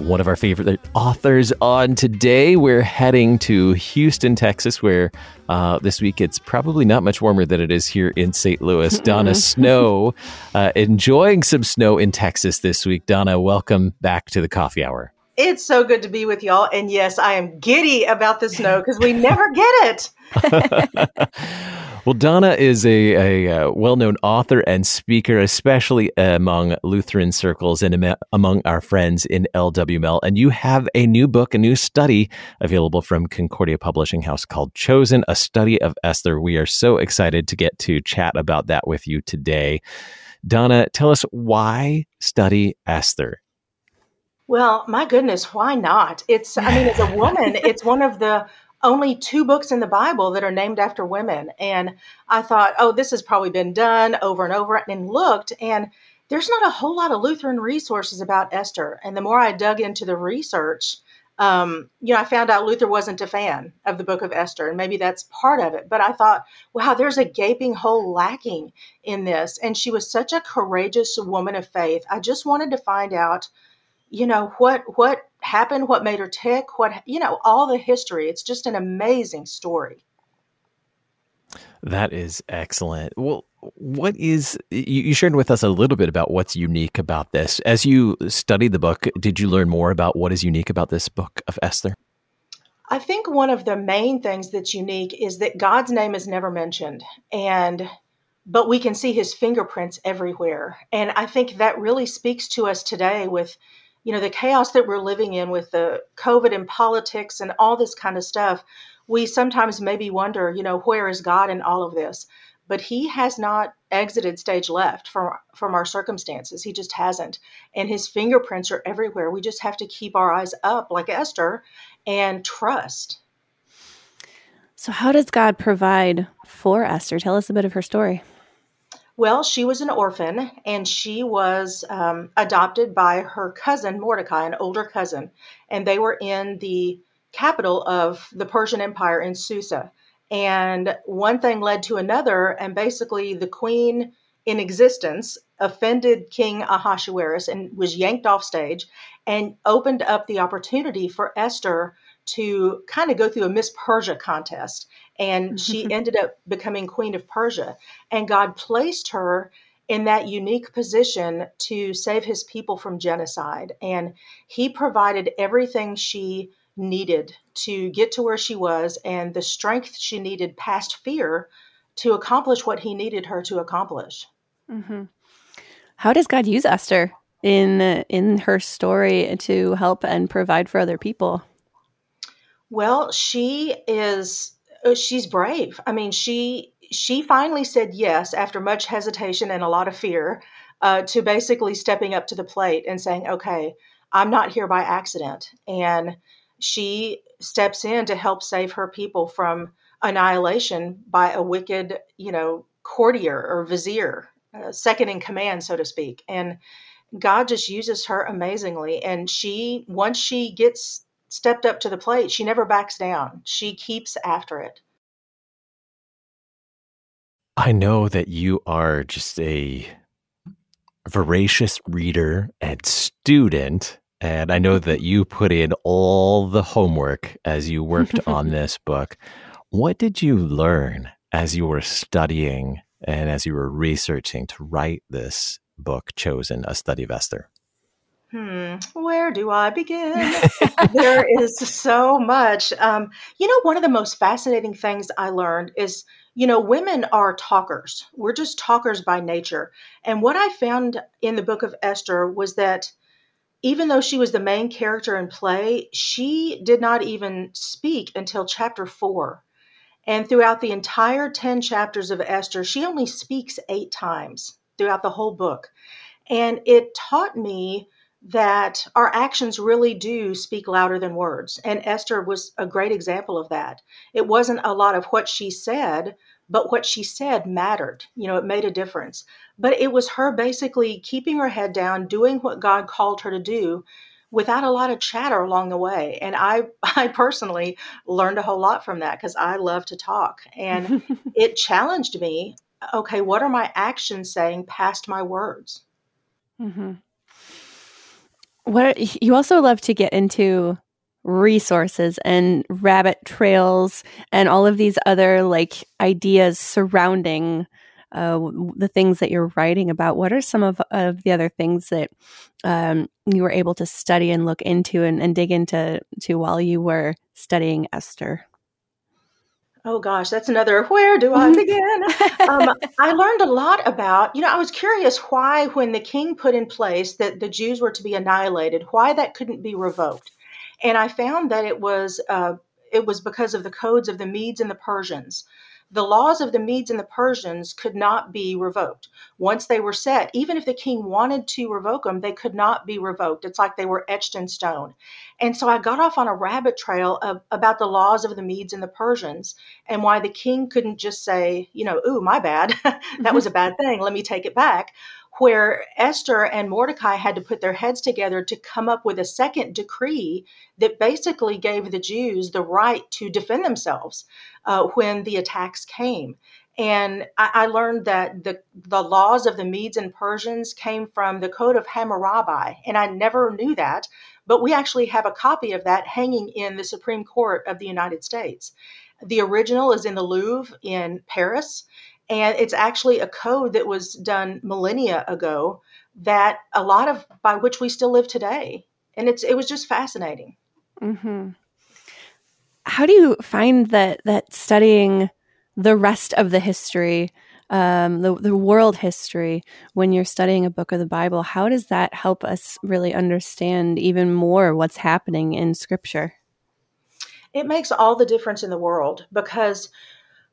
One of our favorite authors on today. We're heading to Houston, Texas, where uh, this week it's probably not much warmer than it is here in St. Louis. Donna Snow, uh, enjoying some snow in Texas this week. Donna, welcome back to the Coffee Hour. It's so good to be with y'all. And yes, I am giddy about the snow because we never get it. well, Donna is a, a, uh, well known author and speaker, especially among Lutheran circles and am- among our friends in LWML. And you have a new book, a new study available from Concordia Publishing House called Chosen, a study of Esther. We are so excited to get to chat about that with you today. Donna, tell us why study Esther? Well, my goodness, why not? It's, I mean, as a woman, it's one of the only two books in the Bible that are named after women. And I thought, oh, this has probably been done over and over and looked. And there's not a whole lot of Lutheran resources about Esther. And the more I dug into the research, um, you know, I found out Luther wasn't a fan of the book of Esther, and maybe that's part of it. But I thought, wow, there's a gaping hole lacking in this. And she was such a courageous woman of faith. I just wanted to find out you know what what happened what made her tick what you know all the history. It's just an amazing story. That is excellent. Well what is you shared with us a little bit about what's unique about this. As you studied the book did you learn more about what is unique about this book of esther? I think one of the main things that's unique is that god's name is never mentioned and but we can see his fingerprints everywhere. And i think that really speaks to us today with you know the chaos that we're living in with the covid and politics and all this kind of stuff we sometimes maybe wonder you know where is god in all of this? But he has not exited stage left from from our circumstances. He just hasn't. And his fingerprints are everywhere. We just have to keep our eyes up like esther and trust. So how does god provide for esther? Tell us a bit of her story well, she was an orphan and she was um, adopted by her cousin Mordecai, an older cousin, and they were in the capital of the Persian Empire in Susa. And one thing led to another, and basically the queen in existence offended King Ahasuerus and was yanked off stage and opened up the opportunity for Esther to kind of go through a Miss Persia contest and she ended up becoming queen of Persia. And God placed her in that unique position to save his people from genocide. And he provided everything she needed to get to where she was and the strength she needed past fear to accomplish what he needed her to accomplish. Mm-hmm. How does God use Esther in in her story to help and provide for other people? Well, she is uh, she's brave. I mean, she she finally said yes after much hesitation and a lot of fear uh, to basically stepping up to the plate and saying, "Okay, I'm not here by accident." And she steps in to help save her people from annihilation by a wicked, you know, courtier or vizier, uh, second in command, so to speak. And God just uses her amazingly. And she, once she gets stepped up to the plate. She never backs down. She keeps after it. I know that you are just a voracious reader and student. And I know that you put in all the homework as you worked on this book. What did you learn as you were studying and as you were researching to write this book, Chosen, A Study of Esther? Hmm, where do I begin? there is so much. Um, you know, one of the most fascinating things I learned is, you know, women are talkers. We're just talkers by nature. And what I found in the book of Esther was that even though she was the main character in play, she did not even speak until chapter four. And throughout the entire 10 chapters of Esther, she only speaks eight times throughout the whole book. And it taught me that our actions really do speak louder than words. And Esther was a great example of that. It wasn't a lot of what she said, but what she said mattered. You know, it made a difference. But it was her basically keeping her head down, doing what God called her to do without a lot of chatter along the way. And I I personally learned a whole lot from that because I love to talk. And it challenged me, okay, what are my actions saying past my words? Mm-hmm. What you also love to get into resources and rabbit trails and all of these other like ideas surrounding uh, the things that you're writing about. What are some of, of the other things that um, you were able to study and look into and, and dig into to while you were studying Esther? Oh gosh, that's another. Where do I begin? um, I learned a lot about, you know, I was curious why, when the king put in place that the Jews were to be annihilated, why that couldn't be revoked. And I found that it was uh, it was because of the codes of the Medes and the Persians the laws of the Medes and the Persians could not be revoked. Once they were set, even if the king wanted to revoke them, they could not be revoked. It's like they were etched in stone. And so I got off on a rabbit trail of, about the laws of the Medes and the Persians and why the king couldn't just say, you know, ooh, my bad. that was a mm-hmm. bad thing. Let me take it back where Esther and Mordecai had to put their heads together to come up with a second decree that basically gave the Jews the right to defend themselves uh, when the attacks came. And I, I, learned that the, the laws of the Medes and Persians came from the Code of Hammurabi. And I never knew that, but we actually have a copy of that hanging in the Supreme Court of the United States. The original is in the Louvre in Paris and it's actually a code that was done millennia ago that a lot of by which we still live today. And it's it was just fascinating. Mm-hmm. how do you find that that studying the rest of the history um, the, the world history when you're studying a book of the bible? How does that help us really understand even more what's happening in scripture? It makes all the difference in the world because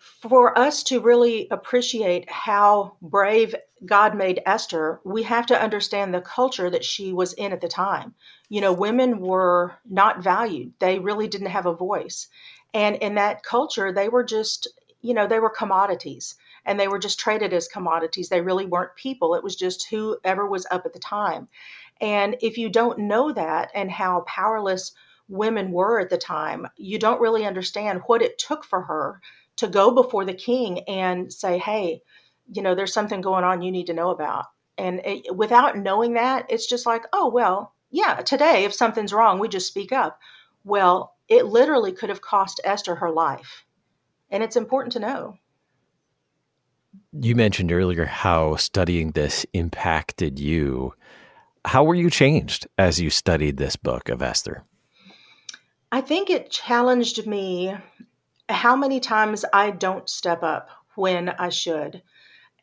for us to really appreciate how brave God made Esther, we have to understand the culture that she was in at the time. You know, women were not valued, they really didn't have a voice. And in that culture, they were just, you know, they were commodities and they were just traded as commodities. They really weren't people, it was just whoever was up at the time. And if you don't know that and how powerless women were at the time, you don't really understand what it took for her to go before the king and say, hey, you know, there's something going on you need to know about. And it, without knowing that, it's just like, oh, well, yeah, today, if something's wrong, we just speak up. Well, it literally could have cost Esther her life. And it's important to know. You mentioned earlier how studying this impacted you. How were you changed as you studied this book of Esther? I think it challenged me how many times I don't step up when I should.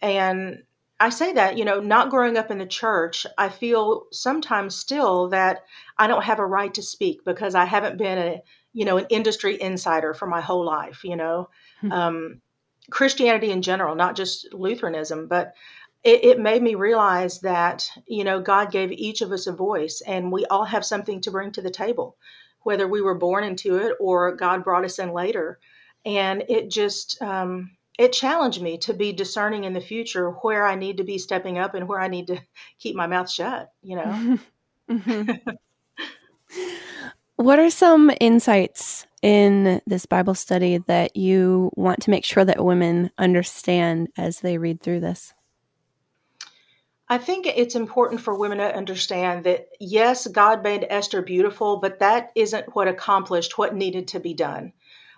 And I say that, you know, not growing up in the church, I feel sometimes still that I don't have a right to speak because I haven't been a, you know, an industry insider for my whole life, you know. Hmm. Um, Christianity in general, not just Lutheranism, but it, it made me realize that, you know, God gave each of us a voice and we all have something to bring to the table, whether we were born into it or God brought us in later and it just um, it challenged me to be discerning in the future where I need to be stepping up and where I need to keep my mouth shut. You know. mm-hmm. what are some insights in this Bible study that you want to make sure that women understand as they read through this? I think it's important for women to understand that yes, God made Esther beautiful, but that isn't what accomplished what needed to be done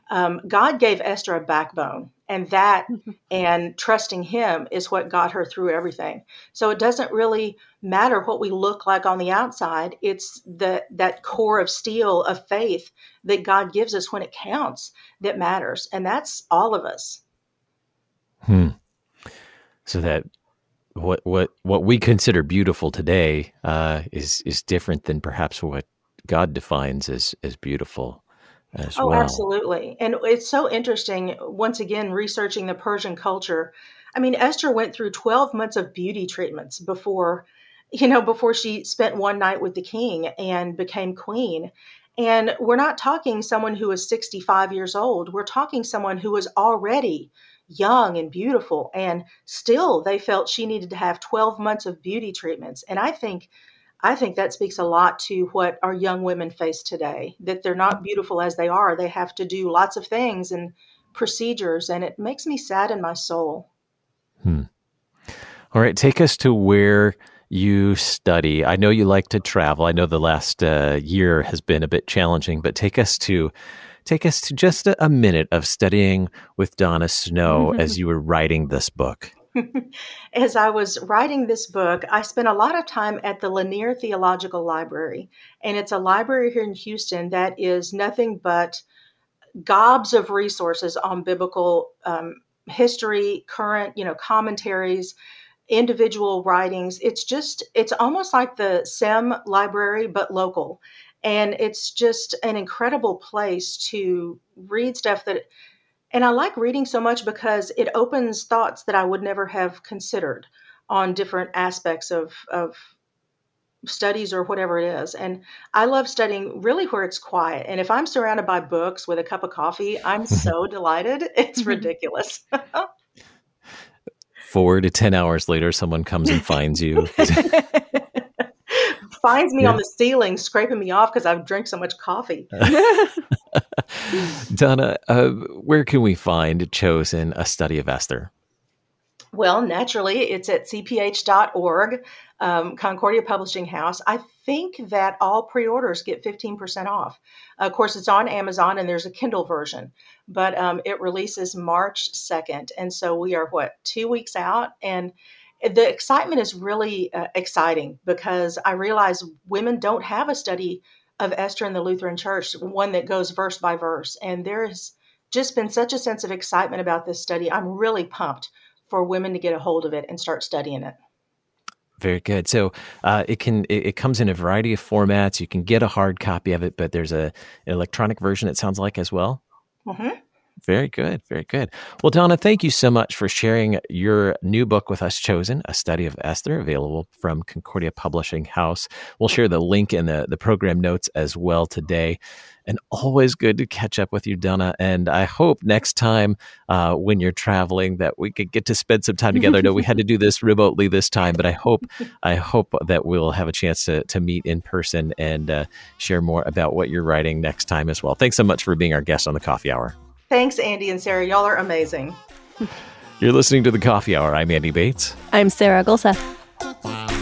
um, God gave Esther a backbone, and that and trusting Him is what got her through everything. So it doesn't really matter what we look like on the outside. It's the that core of steel of faith that God gives us when it counts that matters, and that's all of us. Hmm. So that what what what we consider beautiful today uh, is is different than perhaps what God defines as as beautiful as oh, well. absolutely. And it's so interesting, once again, researching the Persian culture. I mean, Esther went through 12 months of beauty treatments before you know, before she spent one night with the king and became queen. And we're not talking someone who is 65 years old. We're talking someone who was already young and beautiful. And still, they felt she needed to have 12 months of beauty treatments. And I think. I think that speaks a lot to what our young women face today that they're not beautiful as they are. They have to do lots of things and procedures, and it makes me sad in my soul. Hmm. All right, take us to where you study. I know you like to travel. I know the last uh, year has been a bit challenging, but take us to take us to just a, a minute of studying with Donna Snow as you were writing this book. as I was writing this book, I spent a lot of time at the Lanier Theological Library, and it's a library here in Houston that is nothing but gobs of resources on biblical um, history, current, you know, commentaries, individual writings. It's just, it's almost like the SEM library, but local. And it's just an incredible place to read stuff that, and I like reading so much because it opens thoughts that I would never have considered on different aspects of, of studies or whatever it is. And I love studying really where it's quiet. And if I'm surrounded by books with a cup of coffee, I'm so delighted. It's mm-hmm. ridiculous. Four to 10 hours later, someone comes and finds you. finds me yeah. on the ceiling, scraping me off because I've drank so much coffee. Donna, uh, where can we find Chosen, a study of Esther? Well, naturally, it's at cph.org, um, Concordia Publishing House. I think that all pre orders get 15% off. Of course, it's on Amazon and there's a Kindle version, but um, it releases March 2nd. And so we are, what, two weeks out? And the excitement is really uh, exciting because I realize women don't have a study of Esther in the Lutheran Church, one that goes verse by verse. And there has just been such a sense of excitement about this study. I'm really pumped for women to get a hold of it and start studying it. Very good. So uh, it can it, it, comes in a variety of formats. You can get a hard copy of it, but there's a an electronic version. It sounds like as well. Mm-hmm. Very good. Very good. Well, Donna, thank you so much for sharing your new book with us, Chosen, a study of Esther, available from Concordia Publishing House. We'll share the link in the, the program notes as well today. And always good to catch up with you, Donna. And I hope next time uh, when you're traveling that we could get to spend some time together. I know we had to do this remotely this time, but I hope I hope that we'll have a chance to, to meet in person and uh, share more about what you're writing next time as well. Thanks so much for being our guest on the Coffee Hour. Thanks, Andy and Sarah. Y'all are amazing. You're listening to The Coffee Hour. I'm Andy Bates. I'm Sarah Gulseth.